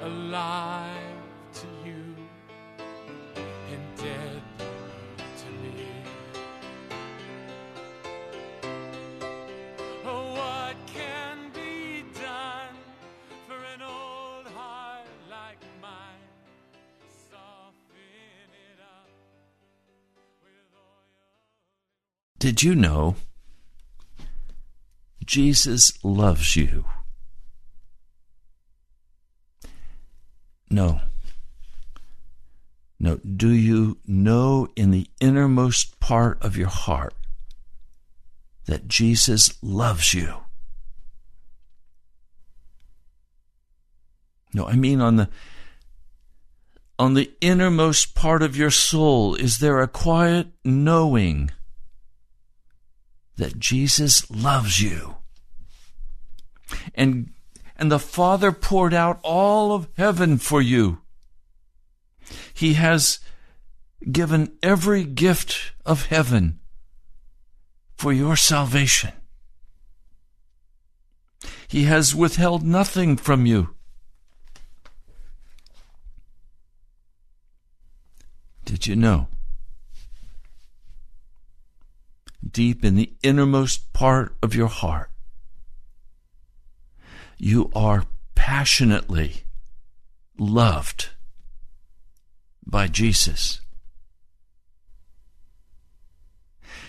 Alive to you and dead to me. Oh, what can be done for an old heart like mine? Did you know Jesus loves you? No. No. Do you know in the innermost part of your heart that Jesus loves you? No, I mean on the on the innermost part of your soul is there a quiet knowing that Jesus loves you. And and the Father poured out all of heaven for you. He has given every gift of heaven for your salvation. He has withheld nothing from you. Did you know? Deep in the innermost part of your heart, you are passionately loved by Jesus.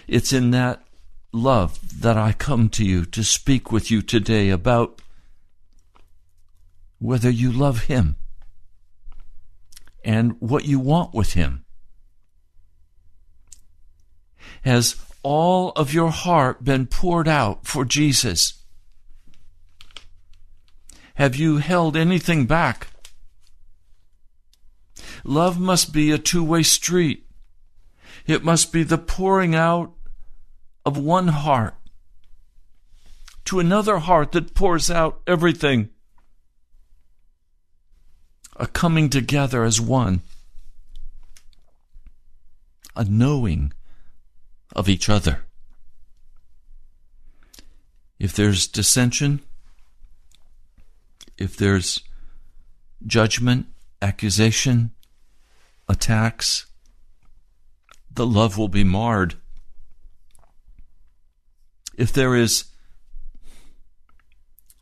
It's in that love that I come to you to speak with you today about whether you love Him and what you want with Him. Has all of your heart been poured out for Jesus? Have you held anything back? Love must be a two way street. It must be the pouring out of one heart to another heart that pours out everything. A coming together as one. A knowing of each other. If there's dissension, if there's judgment, accusation, attacks, the love will be marred. If there is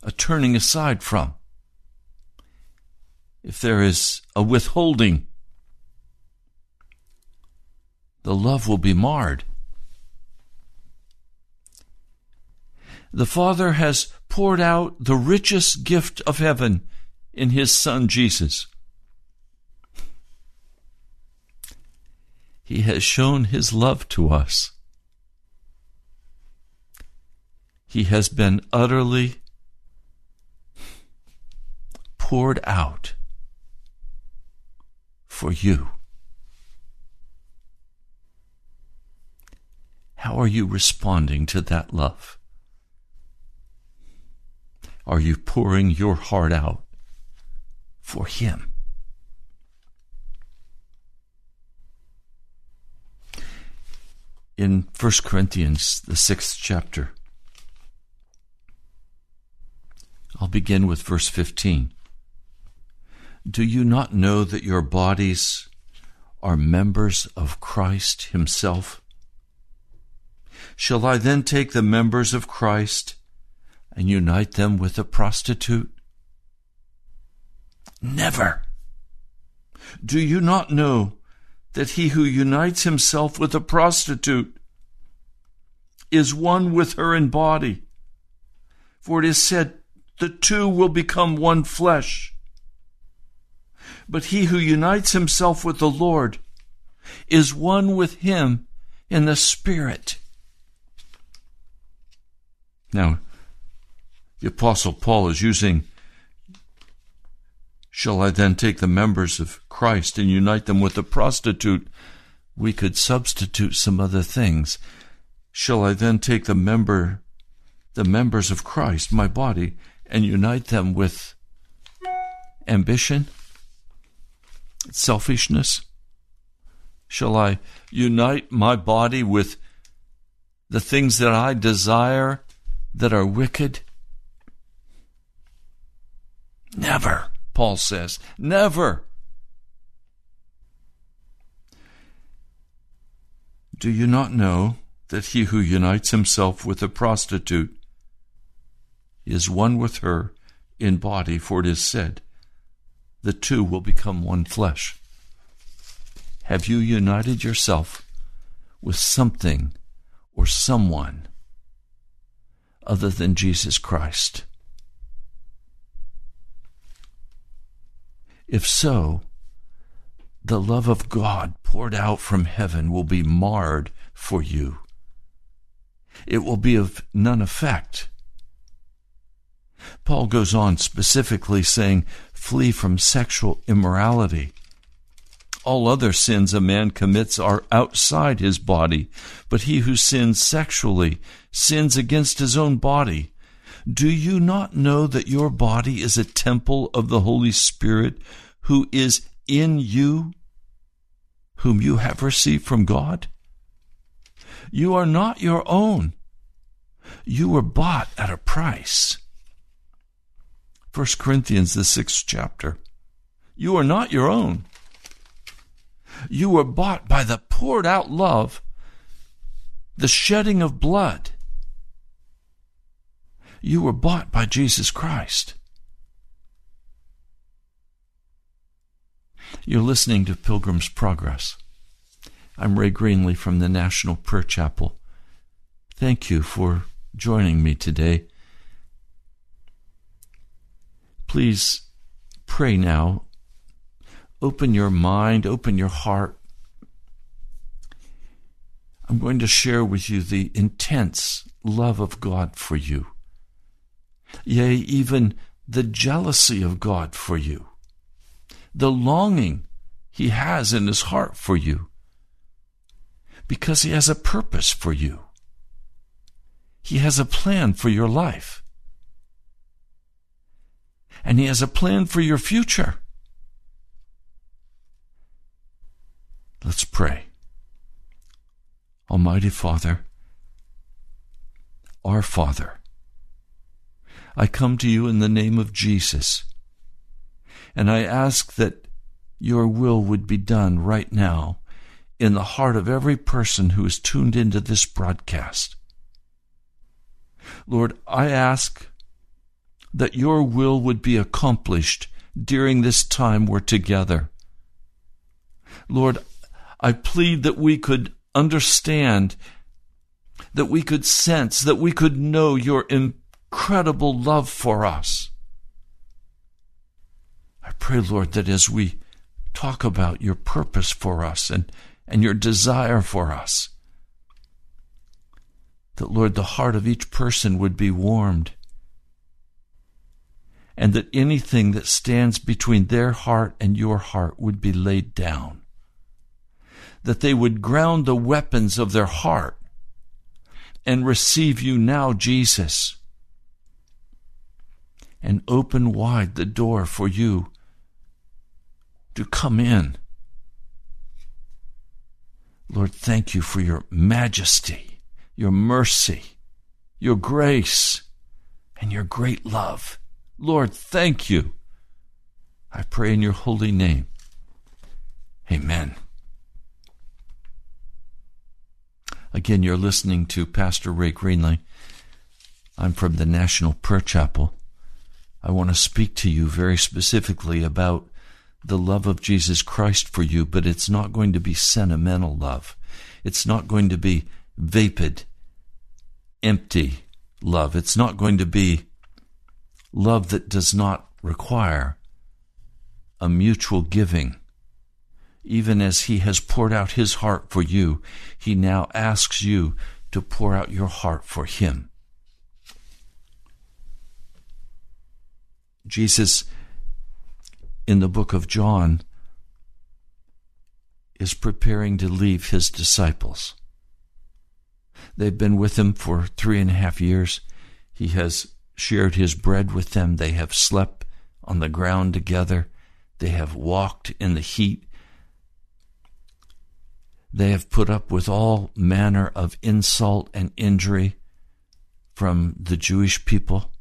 a turning aside from, if there is a withholding, the love will be marred. The Father has poured out the richest gift of heaven in His Son Jesus. He has shown His love to us. He has been utterly poured out for you. How are you responding to that love? Are you pouring your heart out for Him? In 1 Corinthians, the sixth chapter, I'll begin with verse 15. Do you not know that your bodies are members of Christ Himself? Shall I then take the members of Christ and unite them with a prostitute? Never. Do you not know that he who unites himself with a prostitute is one with her in body? For it is said, the two will become one flesh. But he who unites himself with the Lord is one with him in the Spirit. Now, the Apostle Paul is using, Shall I then take the members of Christ and unite them with a prostitute? We could substitute some other things. Shall I then take the member, the members of Christ, my body, and unite them with ambition, selfishness? Shall I unite my body with the things that I desire that are wicked? Never, Paul says. Never. Do you not know that he who unites himself with a prostitute is one with her in body? For it is said, the two will become one flesh. Have you united yourself with something or someone other than Jesus Christ? If so, the love of God poured out from heaven will be marred for you. It will be of none effect. Paul goes on specifically saying, flee from sexual immorality. All other sins a man commits are outside his body, but he who sins sexually sins against his own body. Do you not know that your body is a temple of the Holy Spirit who is in you, whom you have received from God? You are not your own. You were bought at a price. 1 Corinthians, the sixth chapter. You are not your own. You were bought by the poured out love, the shedding of blood. You were bought by Jesus Christ. You're listening to Pilgrim's Progress. I'm Ray Greenley from the National Prayer Chapel. Thank you for joining me today. Please pray now. Open your mind, open your heart. I'm going to share with you the intense love of God for you. Yea, even the jealousy of God for you. The longing He has in His heart for you. Because He has a purpose for you. He has a plan for your life and He has a plan for your future. Let's pray. Almighty Father, our Father, I come to you in the name of Jesus, and I ask that your will would be done right now in the heart of every person who is tuned into this broadcast. Lord, I ask that your will would be accomplished during this time we're together. Lord, I plead that we could understand, that we could sense, that we could know your incredible love for us. I pray, Lord, that as we talk about your purpose for us and, and your desire for us, that, Lord, the heart of each person would be warmed and that anything that stands between their heart and your heart would be laid down. That they would ground the weapons of their heart and receive you now, Jesus, and open wide the door for you to come in. Lord, thank you for your majesty, your mercy, your grace, and your great love. Lord, thank you. I pray in your holy name. Amen. Again, you're listening to Pastor Ray Greenley. I'm from the National Prayer Chapel. I want to speak to you very specifically about the love of Jesus Christ for you, but it's not going to be sentimental love. It's not going to be vapid, empty love. It's not going to be love that does not require a mutual giving. Even as He has poured out His heart for you, He now asks you to pour out your heart for Him. Jesus, in the book of John, is preparing to leave His disciples. They've been with Him for three and a half years. He has shared his bread with them. They have slept on the ground together. They have walked in the heat. They have put up with all manner of insult and injury from the Jewish people,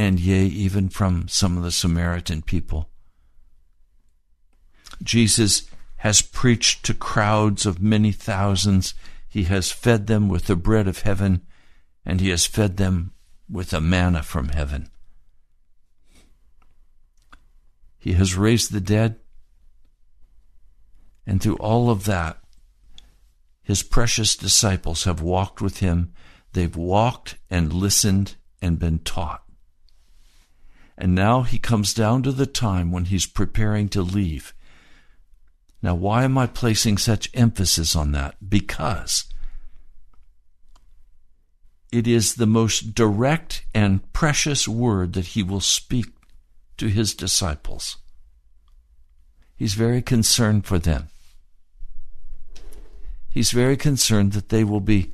and yea, even from some of the Samaritan people. Jesus has preached to crowds of many thousands. He has fed them with the bread of heaven, and he has fed them with a manna from heaven. He has raised the dead. And through all of that, his precious disciples have walked with him. They've walked and listened and been taught. And now he comes down to the time when he's preparing to leave. Now, why am I placing such emphasis on that? Because it is the most direct and precious word that he will speak to his disciples. He's very concerned for them. He's very concerned that they will be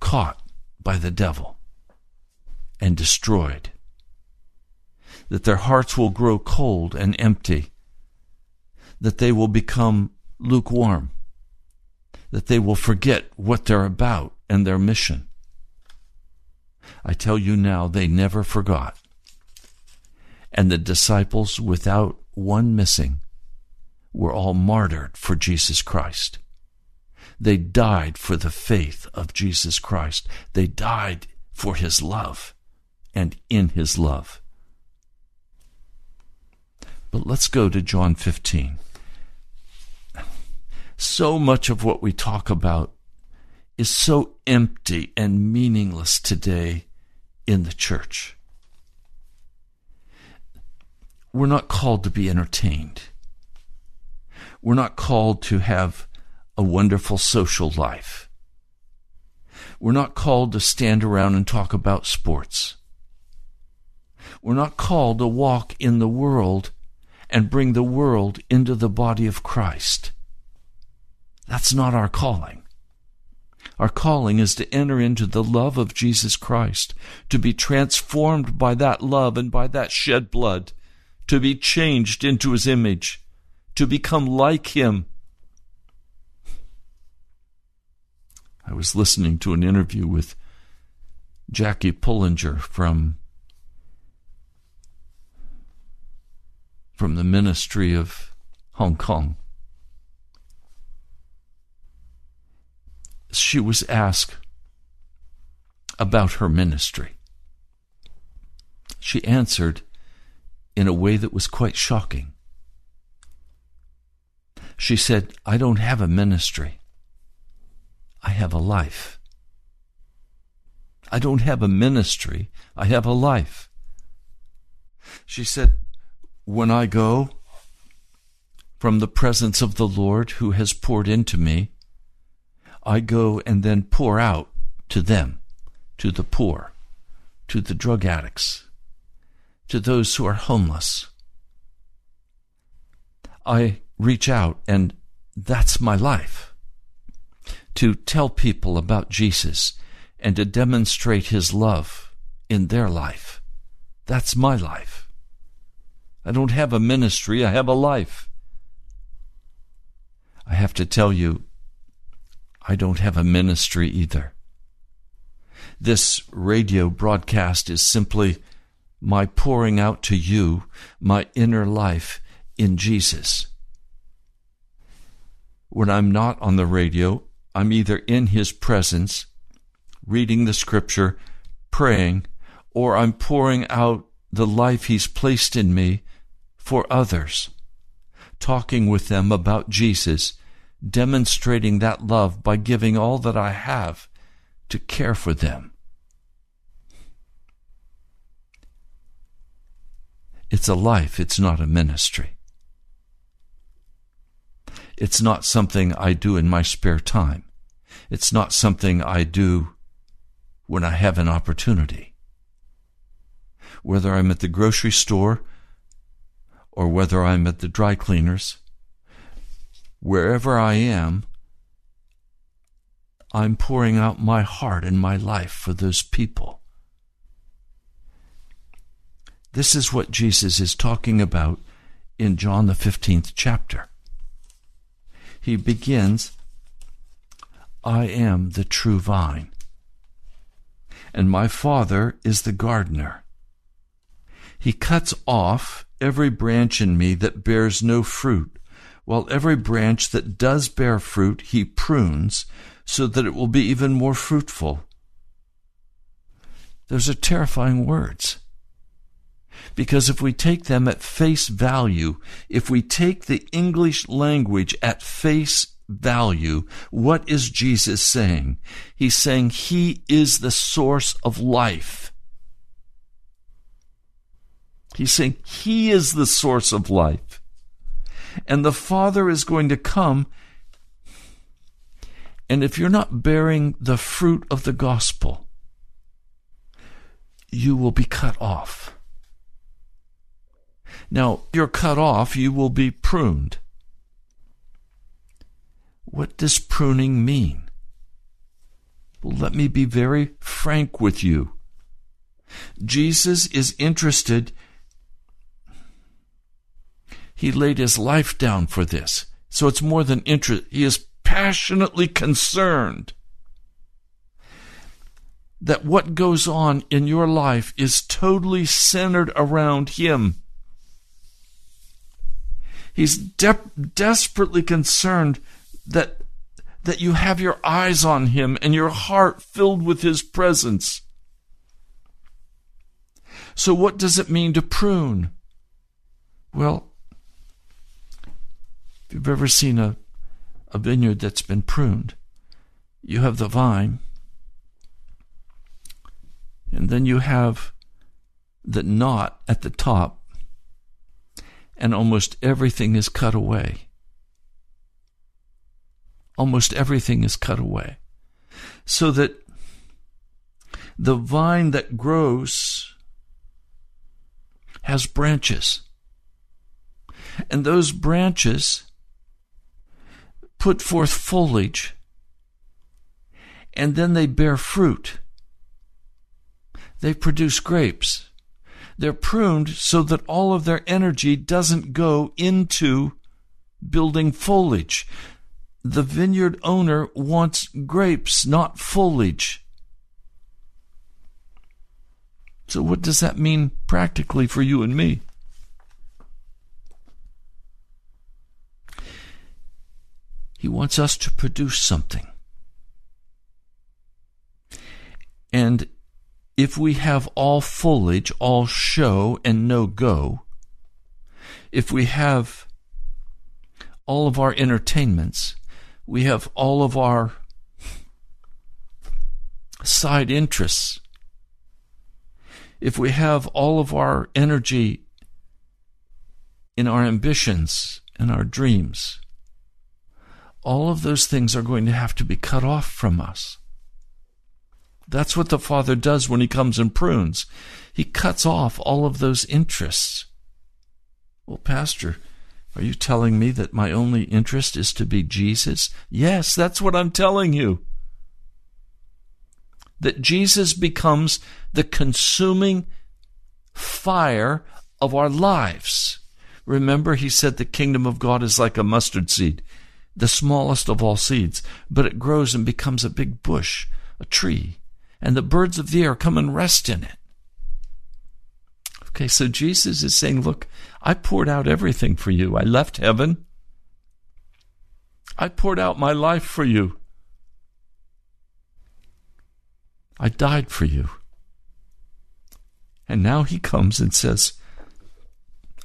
caught by the devil and destroyed, that their hearts will grow cold and empty, that they will become lukewarm, that they will forget what they're about and their mission. I tell you now, they never forgot. And the disciples, without one missing, were all martyred for Jesus Christ. They died for the faith of Jesus Christ. They died for his love and in his love. But let's go to John 15. So much of what we talk about is so empty and meaningless today in the church. We're not called to be entertained. We're not called to have a wonderful social life. We're not called to stand around and talk about sports. We're not called to walk in the world and bring the world into the body of Christ. That's not our calling. Our calling is to enter into the love of Jesus Christ, to be transformed by that love and by that shed blood, to be changed into his image, to become like him. I was listening to an interview with Jackie Pullinger from from the ministry of Hong Kong. she was asked about her ministry. She answered in a way that was quite shocking. She said, I don't have a ministry. I have a life. I don't have a ministry. I have a life. She said, When I go from the presence of the Lord who has poured into me, I go and then pour out to them, to the poor, to the drug addicts, to those who are homeless. I reach out, and that's my life. To tell people about Jesus and to demonstrate his love in their life. That's my life. I don't have a ministry, I have a life. I have to tell you, I don't have a ministry either. This radio broadcast is simply my pouring out to you my inner life in Jesus. When I'm not on the radio, I'm either in His presence, reading the scripture, praying, or I'm pouring out the life He's placed in me for others, talking with them about Jesus, demonstrating that love by giving all that I have to care for them. It's a life, it's not a ministry. It's not something I do in my spare time. It's not something I do when I have an opportunity. Whether I'm at the grocery store or whether I'm at the dry cleaners, wherever I am, I'm pouring out my heart and my life for those people. This is what Jesus is talking about in John the 15th chapter. He begins, I am the true vine, and my Father is the gardener. He cuts off every branch in me that bears no fruit, while every branch that does bear fruit he prunes, so that it will be even more fruitful. Those are terrifying words. Because if we take them at face value, if we take the English language at face value, what is Jesus saying? He's saying He is the source of life. He's saying He is the source of life. And the Father is going to come. And if you're not bearing the fruit of the gospel, you will be cut off. Now, you're cut off, you will be pruned. What does pruning mean? Well, let me be very frank with you. Jesus is interested. He laid his life down for this. So it's more than interest. He is passionately concerned that what goes on in your life is totally centered around him. He's de- desperately concerned that that you have your eyes on him and your heart filled with his presence. So what does it mean to prune? Well, if you've ever seen a, a vineyard that's been pruned, you have the vine, and then you have the knot at the top and almost everything is cut away. Almost everything is cut away. So that the vine that grows has branches. And those branches put forth foliage. And then they bear fruit. They produce grapes. They're pruned so that all of their energy doesn't go into building foliage. The vineyard owner wants grapes, not foliage. So, what does that mean practically for you and me? He wants us to produce something. And if we have all foliage, all show, and no go, if we have all of our entertainments, we have all of our side interests, if we have all of our energy in our ambitions and our dreams, all of those things are going to have to be cut off from us. That's what the Father does when He comes and prunes. He cuts off all of those interests. Well, Pastor, are you telling me that my only interest is to be Jesus? Yes, that's what I'm telling you. That Jesus becomes the consuming fire of our lives. Remember, he said the kingdom of God is like a mustard seed, the smallest of all seeds, but it grows and becomes a big bush, a tree, and the birds of the air come and rest in it. Okay, so Jesus is saying, Look, I poured out everything for you. I left heaven. I poured out my life for you. I died for you. And now he comes and says,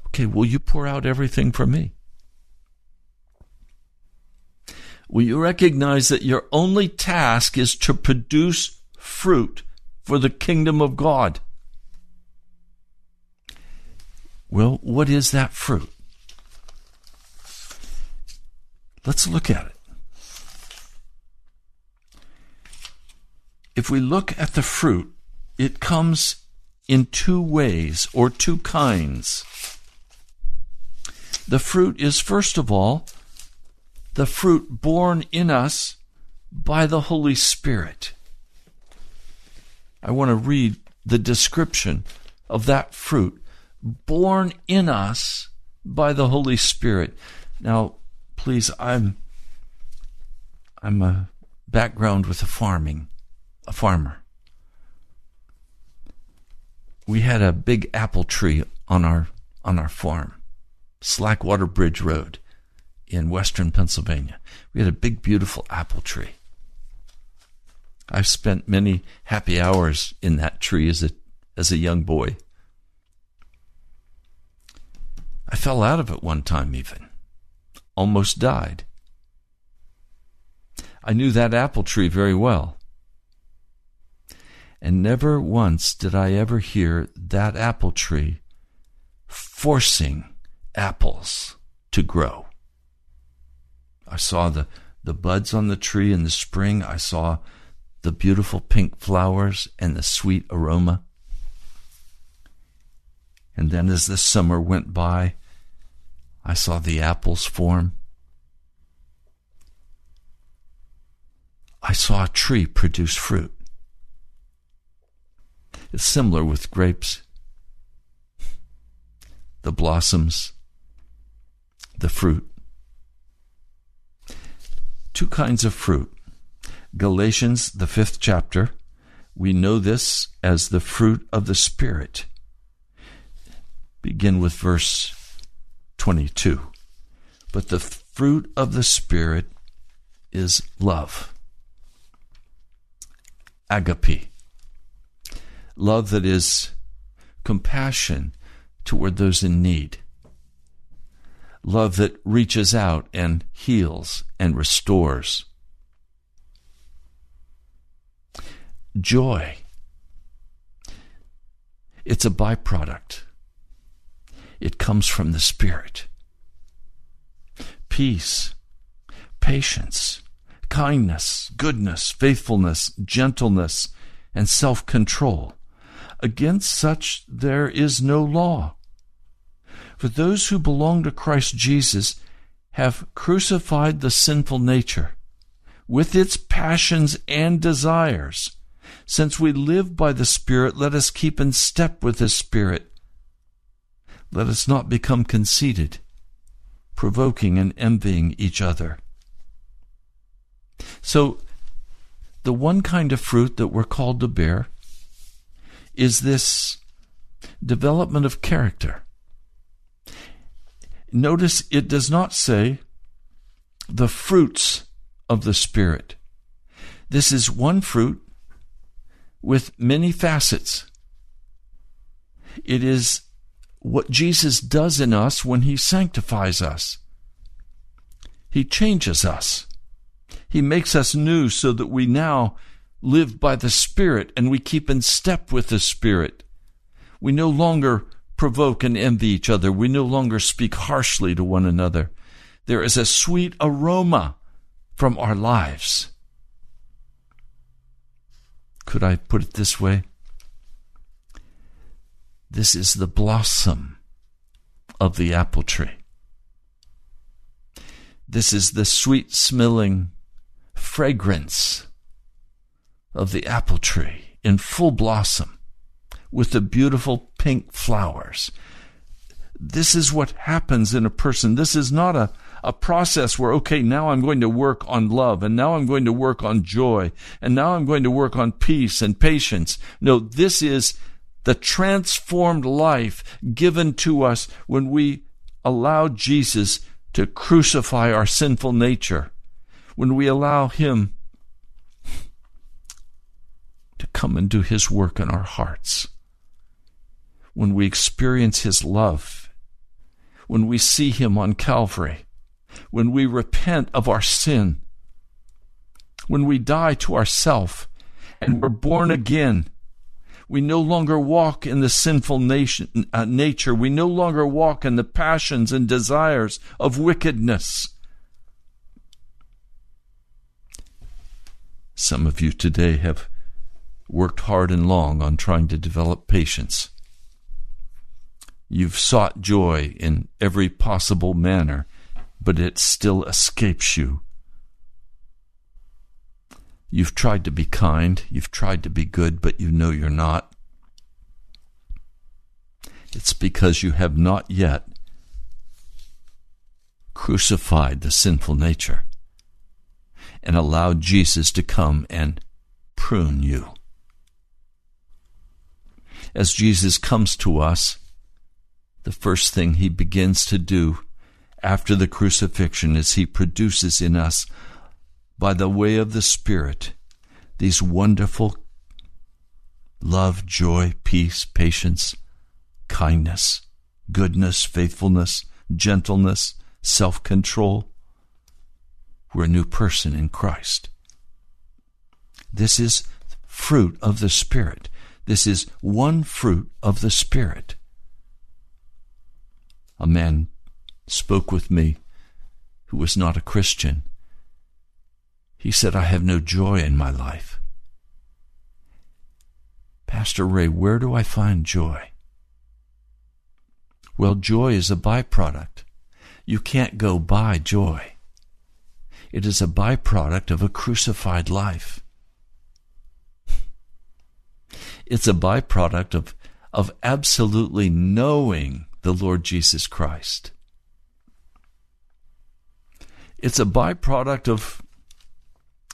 Okay, will you pour out everything for me? Will you recognize that your only task is to produce fruit for the kingdom of God? Well, what is that fruit? Let's look at it. If we look at the fruit, it comes in two ways or two kinds. The fruit is, first of all, the fruit born in us by the Holy Spirit. I want to read the description of that fruit born in us by the Holy Spirit. Now, please, I'm I'm a background with a farming, a farmer. We had a big apple tree on our on our farm, Slackwater Bridge Road in western Pennsylvania. We had a big beautiful apple tree. I've spent many happy hours in that tree as a as a young boy. I fell out of it one time, even. Almost died. I knew that apple tree very well. And never once did I ever hear that apple tree forcing apples to grow. I saw the, the buds on the tree in the spring. I saw the beautiful pink flowers and the sweet aroma. And then as the summer went by, I saw the apples form. I saw a tree produce fruit. It's similar with grapes. The blossoms, the fruit. Two kinds of fruit. Galatians, the fifth chapter, we know this as the fruit of the Spirit begin with verse 22. But the fruit of the Spirit is love. Agape. Love that is compassion toward those in need. Love that reaches out and heals and restores. Joy. It's a byproduct it comes from the Spirit. Peace, patience, kindness, goodness, faithfulness, gentleness, and self control. Against such there is no law. For those who belong to Christ Jesus have crucified the sinful nature with its passions and desires. Since we live by the Spirit, let us keep in step with the Spirit. Let us not become conceited, provoking and envying each other. So, the one kind of fruit that we're called to bear is this development of character. Notice it does not say the fruits of the Spirit. This is one fruit with many facets. It is what Jesus does in us when He sanctifies us. He changes us. He makes us new so that we now live by the Spirit and we keep in step with the Spirit. We no longer provoke and envy each other. We no longer speak harshly to one another. There is a sweet aroma from our lives. Could I put it this way? This is the blossom of the apple tree. This is the sweet smelling fragrance of the apple tree in full blossom with the beautiful pink flowers. This is what happens in a person. This is not a, a process where, okay, now I'm going to work on love and now I'm going to work on joy and now I'm going to work on peace and patience. No, this is the transformed life given to us when we allow Jesus to crucify our sinful nature, when we allow Him to come and do His work in our hearts, when we experience His love, when we see Him on Calvary, when we repent of our sin, when we die to ourself and we're born again we no longer walk in the sinful nation, uh, nature. We no longer walk in the passions and desires of wickedness. Some of you today have worked hard and long on trying to develop patience. You've sought joy in every possible manner, but it still escapes you. You've tried to be kind, you've tried to be good, but you know you're not. It's because you have not yet crucified the sinful nature and allowed Jesus to come and prune you. As Jesus comes to us, the first thing he begins to do after the crucifixion is he produces in us by the way of the Spirit these wonderful love, joy, peace, patience, kindness, goodness, faithfulness, gentleness, self control. We're a new person in Christ. This is fruit of the Spirit. This is one fruit of the Spirit. A man spoke with me who was not a Christian he said, I have no joy in my life. Pastor Ray, where do I find joy? Well, joy is a byproduct. You can't go buy joy. It is a byproduct of a crucified life. It's a byproduct of, of absolutely knowing the Lord Jesus Christ. It's a byproduct of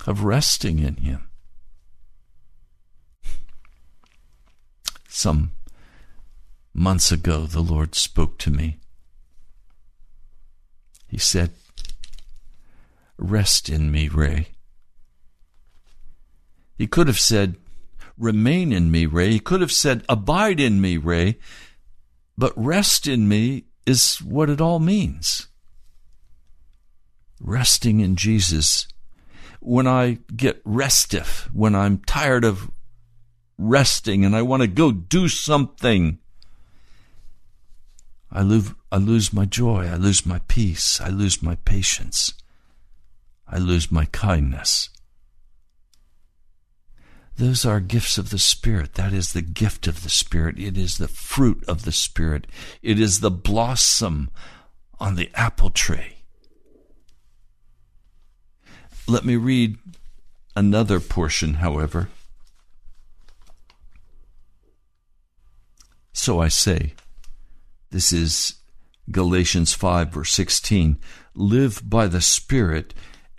of resting in Him. Some months ago, the Lord spoke to me. He said, Rest in me, Ray. He could have said, Remain in me, Ray. He could have said, Abide in me, Ray. But rest in me is what it all means. Resting in Jesus when I get restive, when I'm tired of resting and I want to go do something, I lose, I lose my joy, I lose my peace, I lose my patience, I lose my kindness. Those are gifts of the Spirit. That is the gift of the Spirit. It is the fruit of the Spirit. It is the blossom on the apple tree. Let me read another portion, however. So I say, this is Galatians 5, verse 16 live by the Spirit,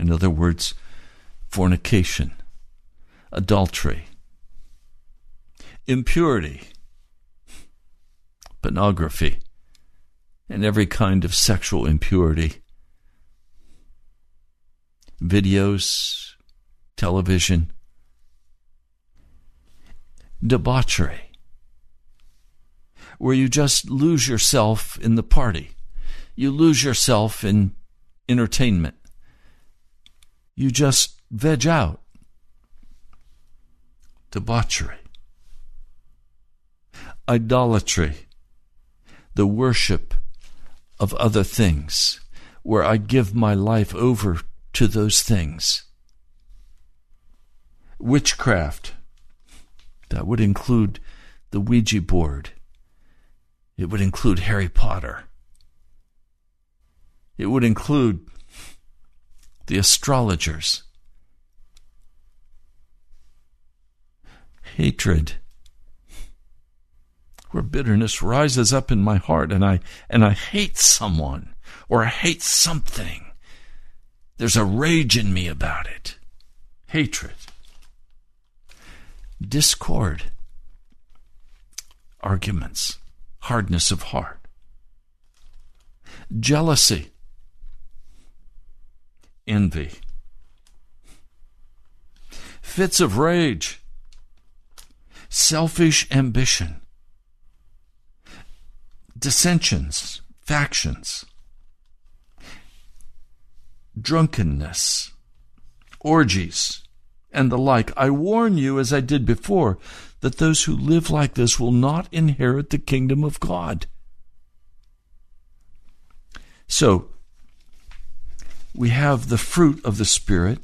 In other words, fornication, adultery, impurity, pornography, and every kind of sexual impurity videos, television. debauchery, where you just lose yourself in the party, you lose yourself in entertainment, you just veg out. Debauchery, idolatry, the worship of other things, where I give my life over to those things. Witchcraft, that would include the Ouija board. It would include Harry Potter. It would include the astrologers. Hatred, where bitterness rises up in my heart and I and I hate someone or I hate something. There's a rage in me about it. Hatred. Discord. Arguments. Hardness of heart. Jealousy. Envy. Fits of rage. Selfish ambition. Dissensions. Factions drunkenness, orgies, and the like. I warn you, as I did before, that those who live like this will not inherit the kingdom of God. So, we have the fruit of the Spirit,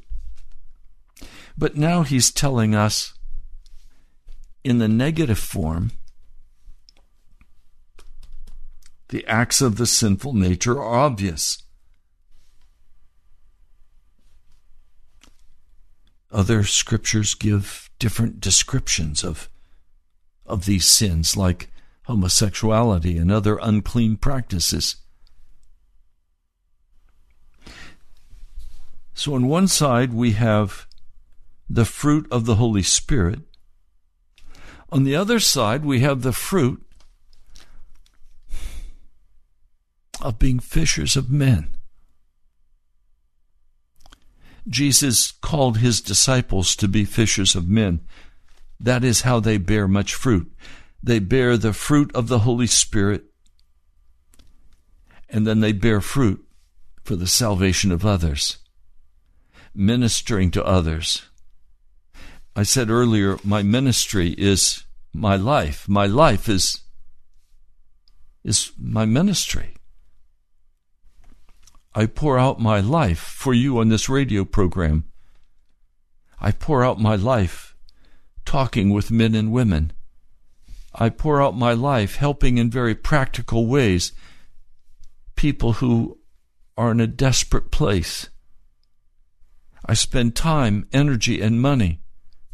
but now he's telling us in the negative form the acts of the sinful nature are obvious. Other scriptures give different descriptions of, of these sins, like homosexuality and other unclean practices. So, on one side, we have the fruit of the Holy Spirit. On the other side, we have the fruit of being fishers of men. Jesus called his disciples to be fishers of men. That is how they bear much fruit. They bear the fruit of the Holy Spirit, and then they bear fruit for the salvation of others, ministering to others. I said earlier, my ministry is my life. My life is, is my ministry. I pour out my life for you on this radio program. I pour out my life talking with men and women. I pour out my life helping in very practical ways people who are in a desperate place. I spend time, energy, and money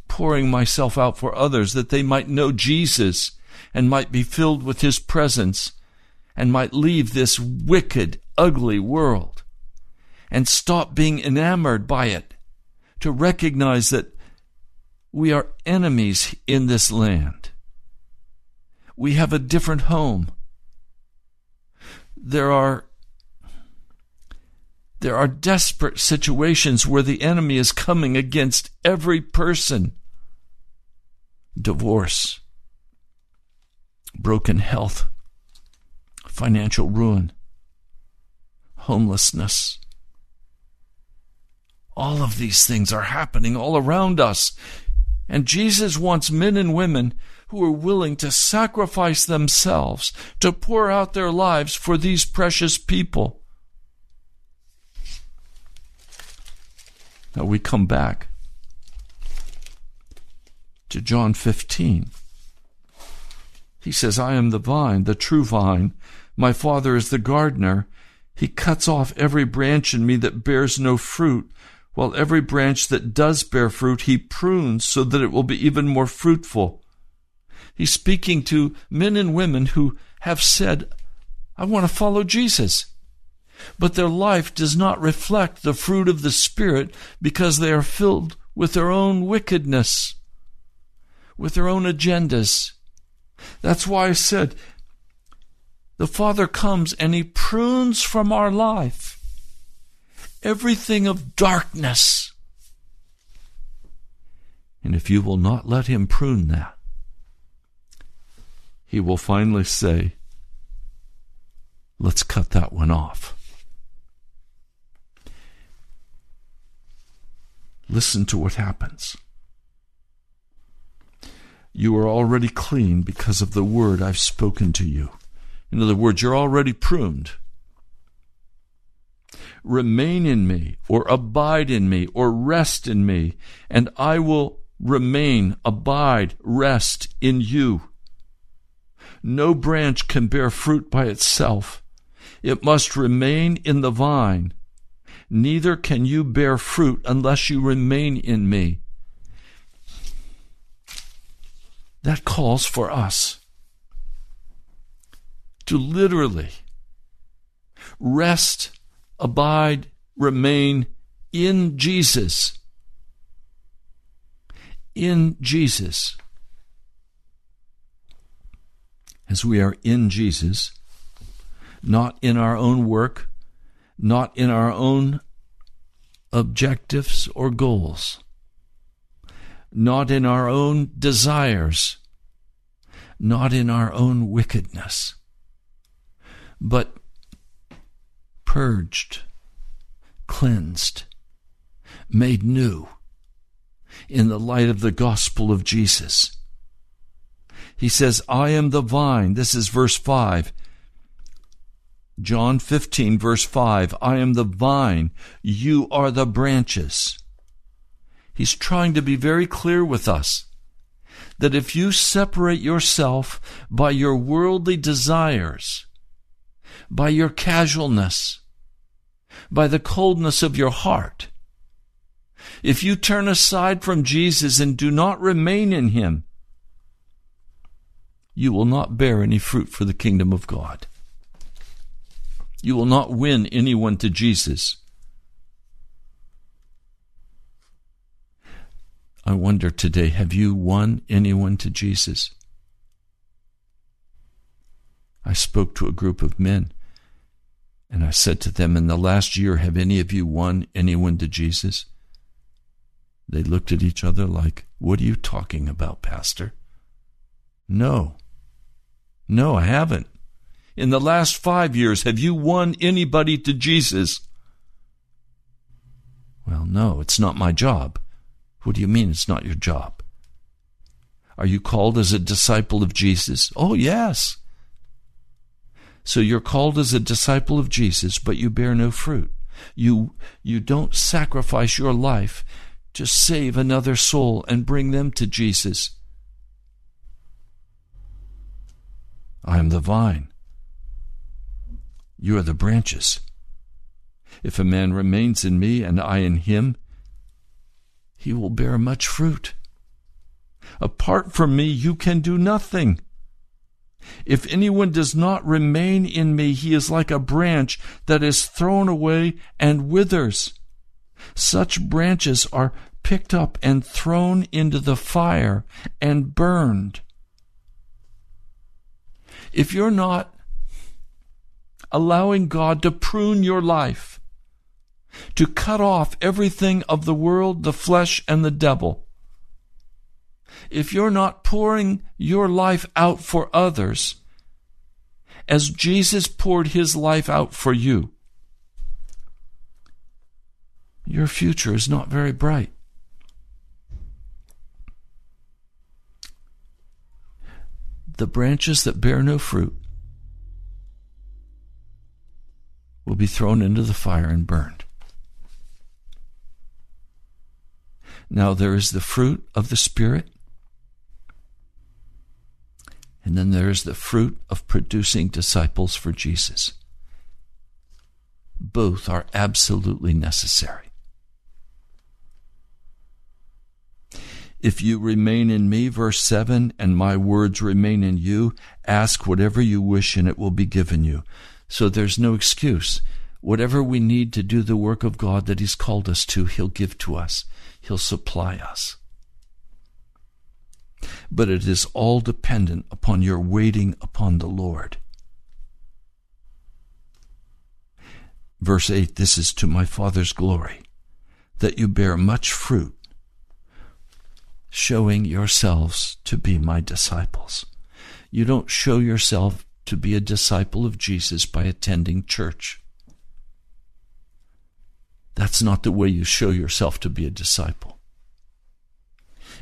pouring myself out for others that they might know Jesus and might be filled with His presence and might leave this wicked, ugly world and stop being enamored by it, to recognize that we are enemies in this land. We have a different home. There are there are desperate situations where the enemy is coming against every person. Divorce, broken health, financial ruin, homelessness. All of these things are happening all around us. And Jesus wants men and women who are willing to sacrifice themselves to pour out their lives for these precious people. Now we come back to John 15. He says, I am the vine, the true vine. My Father is the gardener. He cuts off every branch in me that bears no fruit, while every branch that does bear fruit he prunes so that it will be even more fruitful. He's speaking to men and women who have said, I want to follow Jesus. But their life does not reflect the fruit of the Spirit because they are filled with their own wickedness, with their own agendas. That's why I said, the Father comes and He prunes from our life everything of darkness. And if you will not let Him prune that, he will finally say, Let's cut that one off. Listen to what happens. You are already clean because of the word I've spoken to you. In other words, you're already pruned. Remain in me, or abide in me, or rest in me, and I will remain, abide, rest in you. No branch can bear fruit by itself. It must remain in the vine. Neither can you bear fruit unless you remain in me. That calls for us to literally rest, abide, remain in Jesus. In Jesus. As we are in Jesus, not in our own work, not in our own objectives or goals, not in our own desires, not in our own wickedness, but purged, cleansed, made new in the light of the gospel of Jesus. He says, I am the vine. This is verse 5. John 15, verse 5 I am the vine, you are the branches. He's trying to be very clear with us that if you separate yourself by your worldly desires, by your casualness, by the coldness of your heart, if you turn aside from Jesus and do not remain in Him, you will not bear any fruit for the kingdom of God. You will not win anyone to Jesus. I wonder today, have you won anyone to Jesus? I spoke to a group of men and I said to them, In the last year, have any of you won anyone to Jesus? They looked at each other like, What are you talking about, Pastor? No. No, I haven't in the last five years have you won anybody to Jesus? Well, no, it's not my job. What do you mean it's not your job? Are you called as a disciple of Jesus? Oh, yes. So you're called as a disciple of Jesus, but you bear no fruit. You, you don't sacrifice your life to save another soul and bring them to Jesus. I am the vine. You are the branches. If a man remains in me and I in him, he will bear much fruit. Apart from me, you can do nothing. If anyone does not remain in me, he is like a branch that is thrown away and withers. Such branches are picked up and thrown into the fire and burned. If you're not allowing God to prune your life, to cut off everything of the world, the flesh, and the devil. If you're not pouring your life out for others, as Jesus poured his life out for you, your future is not very bright. The branches that bear no fruit will be thrown into the fire and burned. Now there is the fruit of the Spirit, and then there is the fruit of producing disciples for Jesus. Both are absolutely necessary. If you remain in me, verse 7, and my words remain in you, ask whatever you wish and it will be given you. So there's no excuse. Whatever we need to do the work of God that He's called us to, He'll give to us. He'll supply us. But it is all dependent upon your waiting upon the Lord. Verse 8 This is to my Father's glory, that you bear much fruit, showing yourselves to be my disciples. You don't show yourself to be a disciple of Jesus by attending church. That's not the way you show yourself to be a disciple.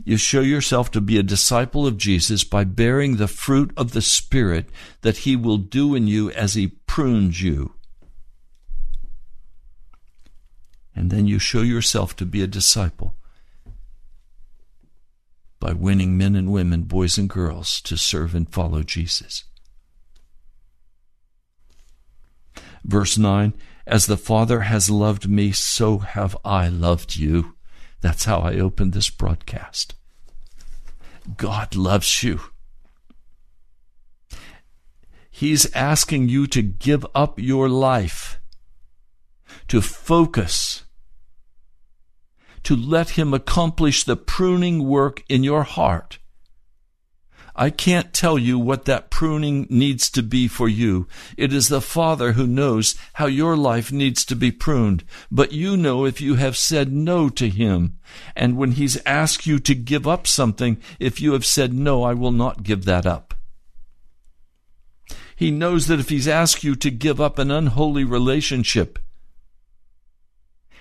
You show yourself to be a disciple of Jesus by bearing the fruit of the Spirit that He will do in you as He prunes you. And then you show yourself to be a disciple by winning men and women, boys and girls, to serve and follow Jesus. Verse 9 As the Father has loved me, so have I loved you. That's how I opened this broadcast. God loves you. He's asking you to give up your life, to focus, to let Him accomplish the pruning work in your heart I can't tell you what that pruning needs to be for you. It is the Father who knows how your life needs to be pruned. But you know if you have said no to Him. And when He's asked you to give up something, if you have said no, I will not give that up. He knows that if He's asked you to give up an unholy relationship,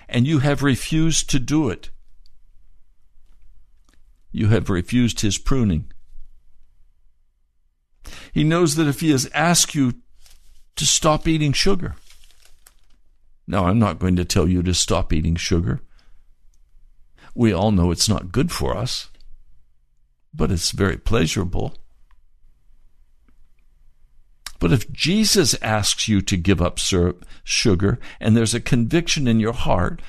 and you have refused to do it, you have refused His pruning. He knows that if he has asked you to stop eating sugar, now I'm not going to tell you to stop eating sugar. We all know it's not good for us, but it's very pleasurable. But if Jesus asks you to give up syrup, sugar, and there's a conviction in your heart,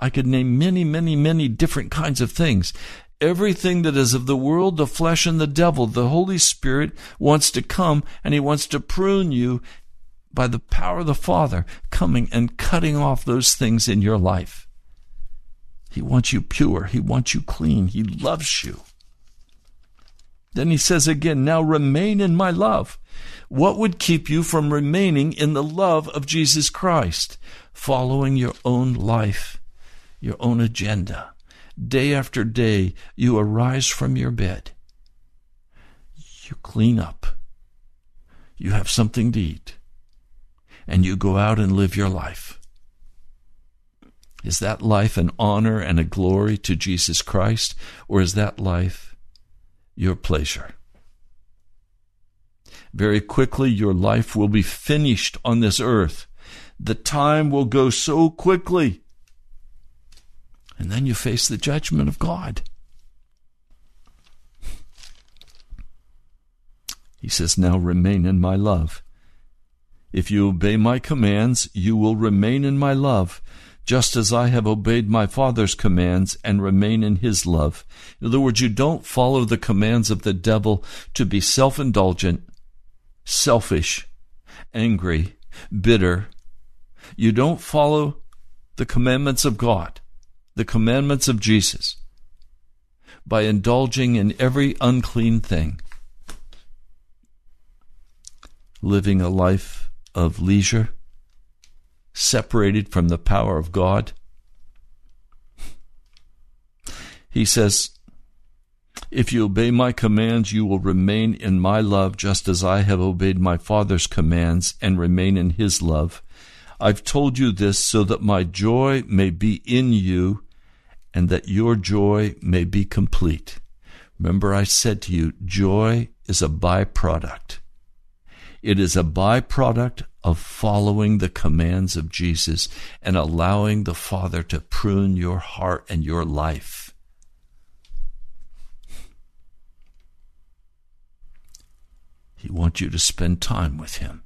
I could name many, many, many different kinds of things everything that is of the world, the flesh, and the devil. The Holy Spirit wants to come and He wants to prune you by the power of the Father, coming and cutting off those things in your life. He wants you pure. He wants you clean. He loves you. Then he says again, Now remain in my love. What would keep you from remaining in the love of Jesus Christ? Following your own life, your own agenda day after day, you arise from your bed. You clean up. You have something to eat. And you go out and live your life. Is that life an honor and a glory to Jesus Christ, or is that life your pleasure? Very quickly, your life will be finished on this earth. The time will go so quickly. And then you face the judgment of God. He says, Now remain in my love. If you obey my commands, you will remain in my love, just as I have obeyed my Father's commands and remain in his love. In other words, you don't follow the commands of the devil to be self indulgent, selfish, angry, bitter. You don't follow the commandments of God the commandments of Jesus by indulging in every unclean thing, living a life of leisure, separated from the power of God. He says, If you obey my commands, you will remain in my love, just as I have obeyed my Father's commands and remain in his love. I've told you this so that my joy may be in you and that your joy may be complete. Remember, I said to you, joy is a byproduct. It is a byproduct of following the commands of Jesus and allowing the Father to prune your heart and your life. He wants you to spend time with Him.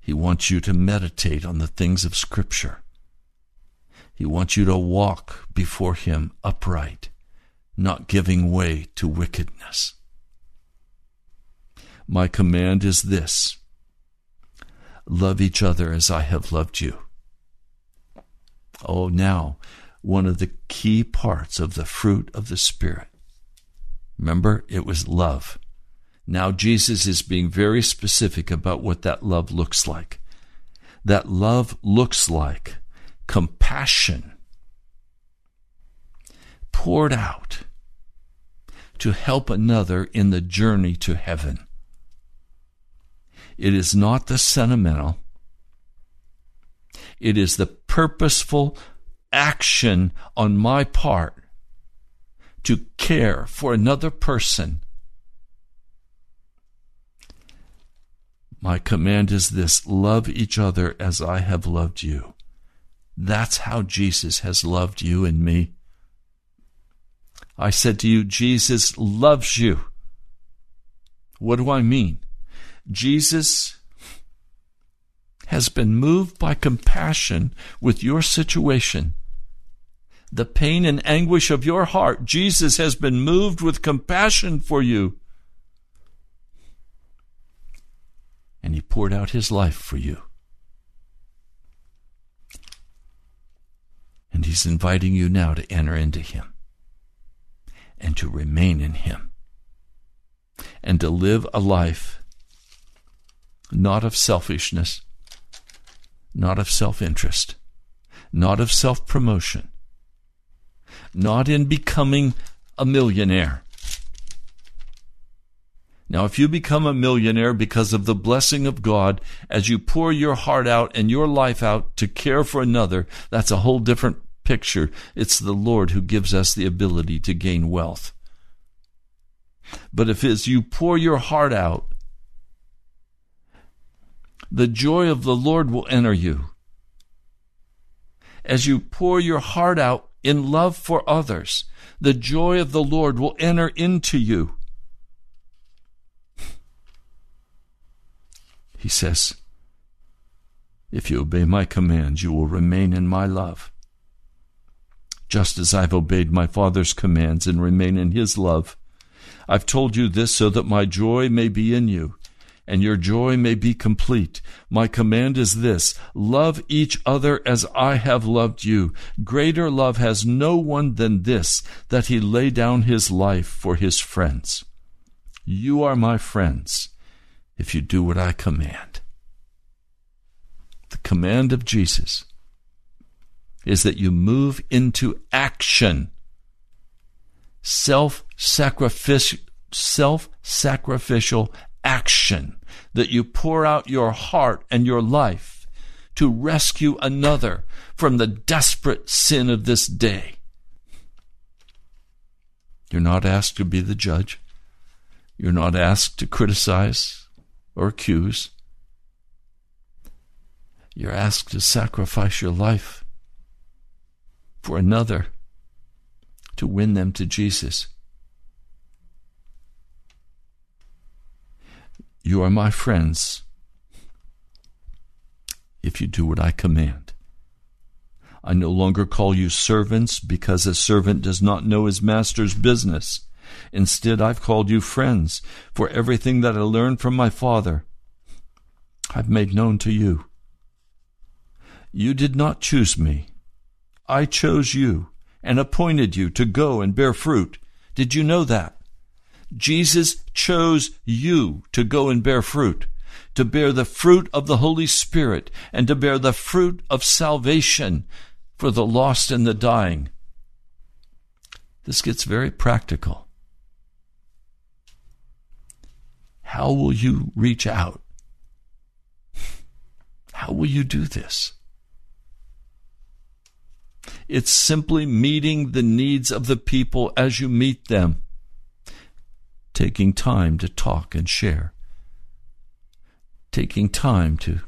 He wants you to meditate on the things of Scripture. He wants you to walk before Him upright, not giving way to wickedness. My command is this love each other as I have loved you. Oh, now, one of the key parts of the fruit of the Spirit. Remember, it was love. Now, Jesus is being very specific about what that love looks like. That love looks like compassion poured out to help another in the journey to heaven. It is not the sentimental. It is the purposeful action on my part to care for another person. My command is this love each other as I have loved you. That's how Jesus has loved you and me. I said to you, Jesus loves you. What do I mean? Jesus has been moved by compassion with your situation. The pain and anguish of your heart, Jesus has been moved with compassion for you. And he poured out his life for you. And he's inviting you now to enter into him and to remain in him and to live a life not of selfishness, not of self interest, not of self promotion, not in becoming a millionaire. Now, if you become a millionaire because of the blessing of God as you pour your heart out and your life out to care for another, that's a whole different picture. It's the Lord who gives us the ability to gain wealth. But if as you pour your heart out, the joy of the Lord will enter you. As you pour your heart out in love for others, the joy of the Lord will enter into you. He says, If you obey my commands, you will remain in my love, just as I've obeyed my Father's commands and remain in his love. I've told you this so that my joy may be in you and your joy may be complete. My command is this love each other as I have loved you. Greater love has no one than this, that he lay down his life for his friends. You are my friends if you do what I command. The command of Jesus is that you move into action. Self sacrificial self sacrificial action that you pour out your heart and your life to rescue another from the desperate sin of this day. You're not asked to be the judge. You're not asked to criticize or accuse. You're asked to sacrifice your life for another to win them to Jesus. You are my friends if you do what I command. I no longer call you servants because a servant does not know his master's business. Instead, I've called you friends, for everything that I learned from my Father I've made known to you. You did not choose me. I chose you and appointed you to go and bear fruit. Did you know that? Jesus chose you to go and bear fruit, to bear the fruit of the Holy Spirit, and to bear the fruit of salvation for the lost and the dying. This gets very practical. How will you reach out? How will you do this? It's simply meeting the needs of the people as you meet them taking time to talk and share, taking time to,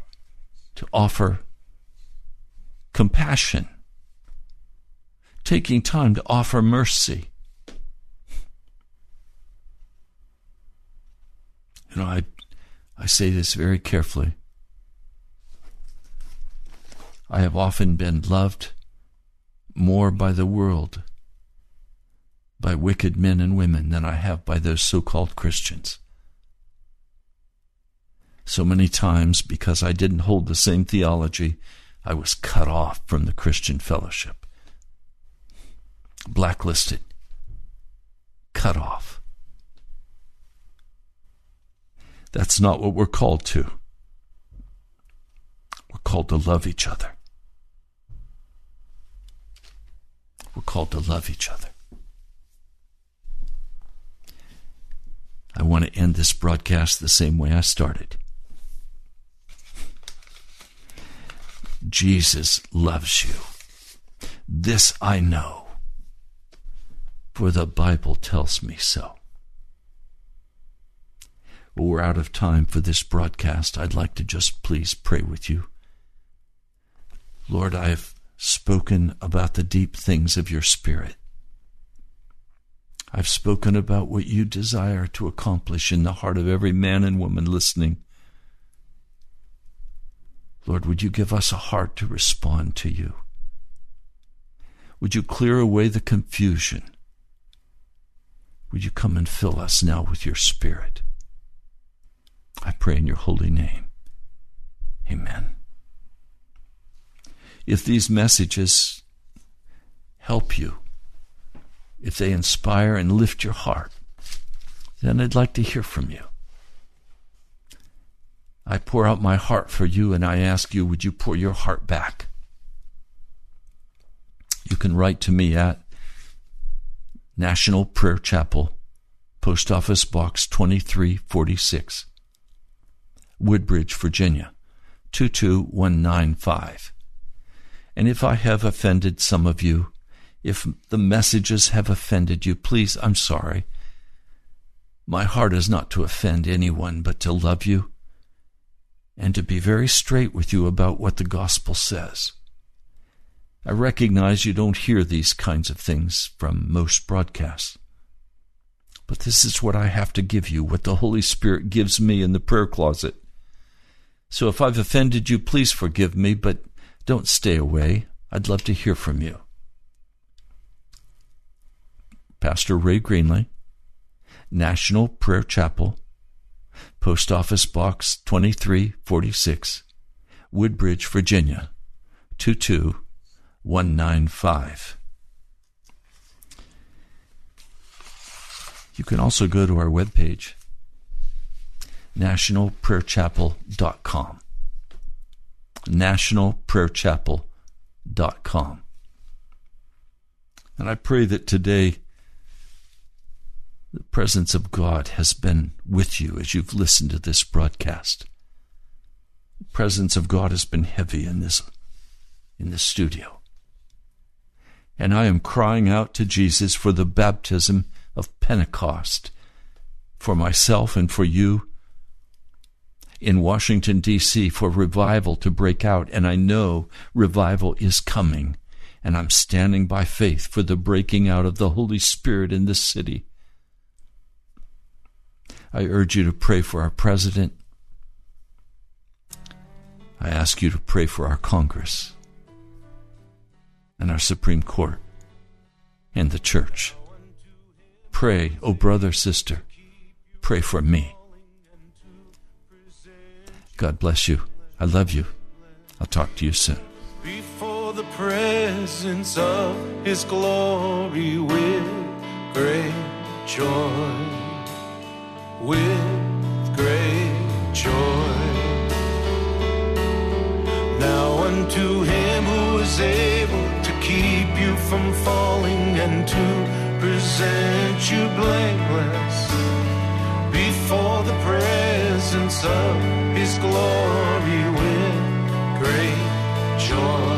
to offer compassion, taking time to offer mercy. You know, I, I say this very carefully. I have often been loved more by the world by wicked men and women than I have by those so called Christians. So many times, because I didn't hold the same theology, I was cut off from the Christian fellowship, blacklisted, cut off. That's not what we're called to. We're called to love each other. We're called to love each other. I want to end this broadcast the same way I started. Jesus loves you. This I know, for the Bible tells me so. Well, we're out of time for this broadcast. I'd like to just please pray with you. Lord, I've spoken about the deep things of your Spirit. I've spoken about what you desire to accomplish in the heart of every man and woman listening. Lord, would you give us a heart to respond to you? Would you clear away the confusion? Would you come and fill us now with your Spirit? I pray in your holy name. Amen. If these messages help you, if they inspire and lift your heart, then I'd like to hear from you. I pour out my heart for you and I ask you, would you pour your heart back? You can write to me at National Prayer Chapel, Post Office Box 2346, Woodbridge, Virginia 22195. And if I have offended some of you, if the messages have offended you, please, I'm sorry. My heart is not to offend anyone, but to love you and to be very straight with you about what the gospel says. I recognize you don't hear these kinds of things from most broadcasts. But this is what I have to give you, what the Holy Spirit gives me in the prayer closet. So if I've offended you, please forgive me, but don't stay away. I'd love to hear from you. Pastor Ray Greenley, National Prayer Chapel, Post Office Box 2346, Woodbridge, Virginia 22195. You can also go to our webpage, nationalprayerchapel.com. Nationalprayerchapel.com. And I pray that today the presence of God has been with you as you've listened to this broadcast. The presence of God has been heavy in this in this studio. And I am crying out to Jesus for the baptism of Pentecost for myself and for you in Washington, D.C., for revival to break out. And I know revival is coming. And I'm standing by faith for the breaking out of the Holy Spirit in this city. I urge you to pray for our president. I ask you to pray for our Congress and our Supreme Court and the church. Pray, oh brother, sister, pray for me. God bless you. I love you. I'll talk to you soon. Before the presence of His glory with great joy with great joy. Now unto him who is able to keep you from falling and to present you blameless before the presence of his glory with great joy.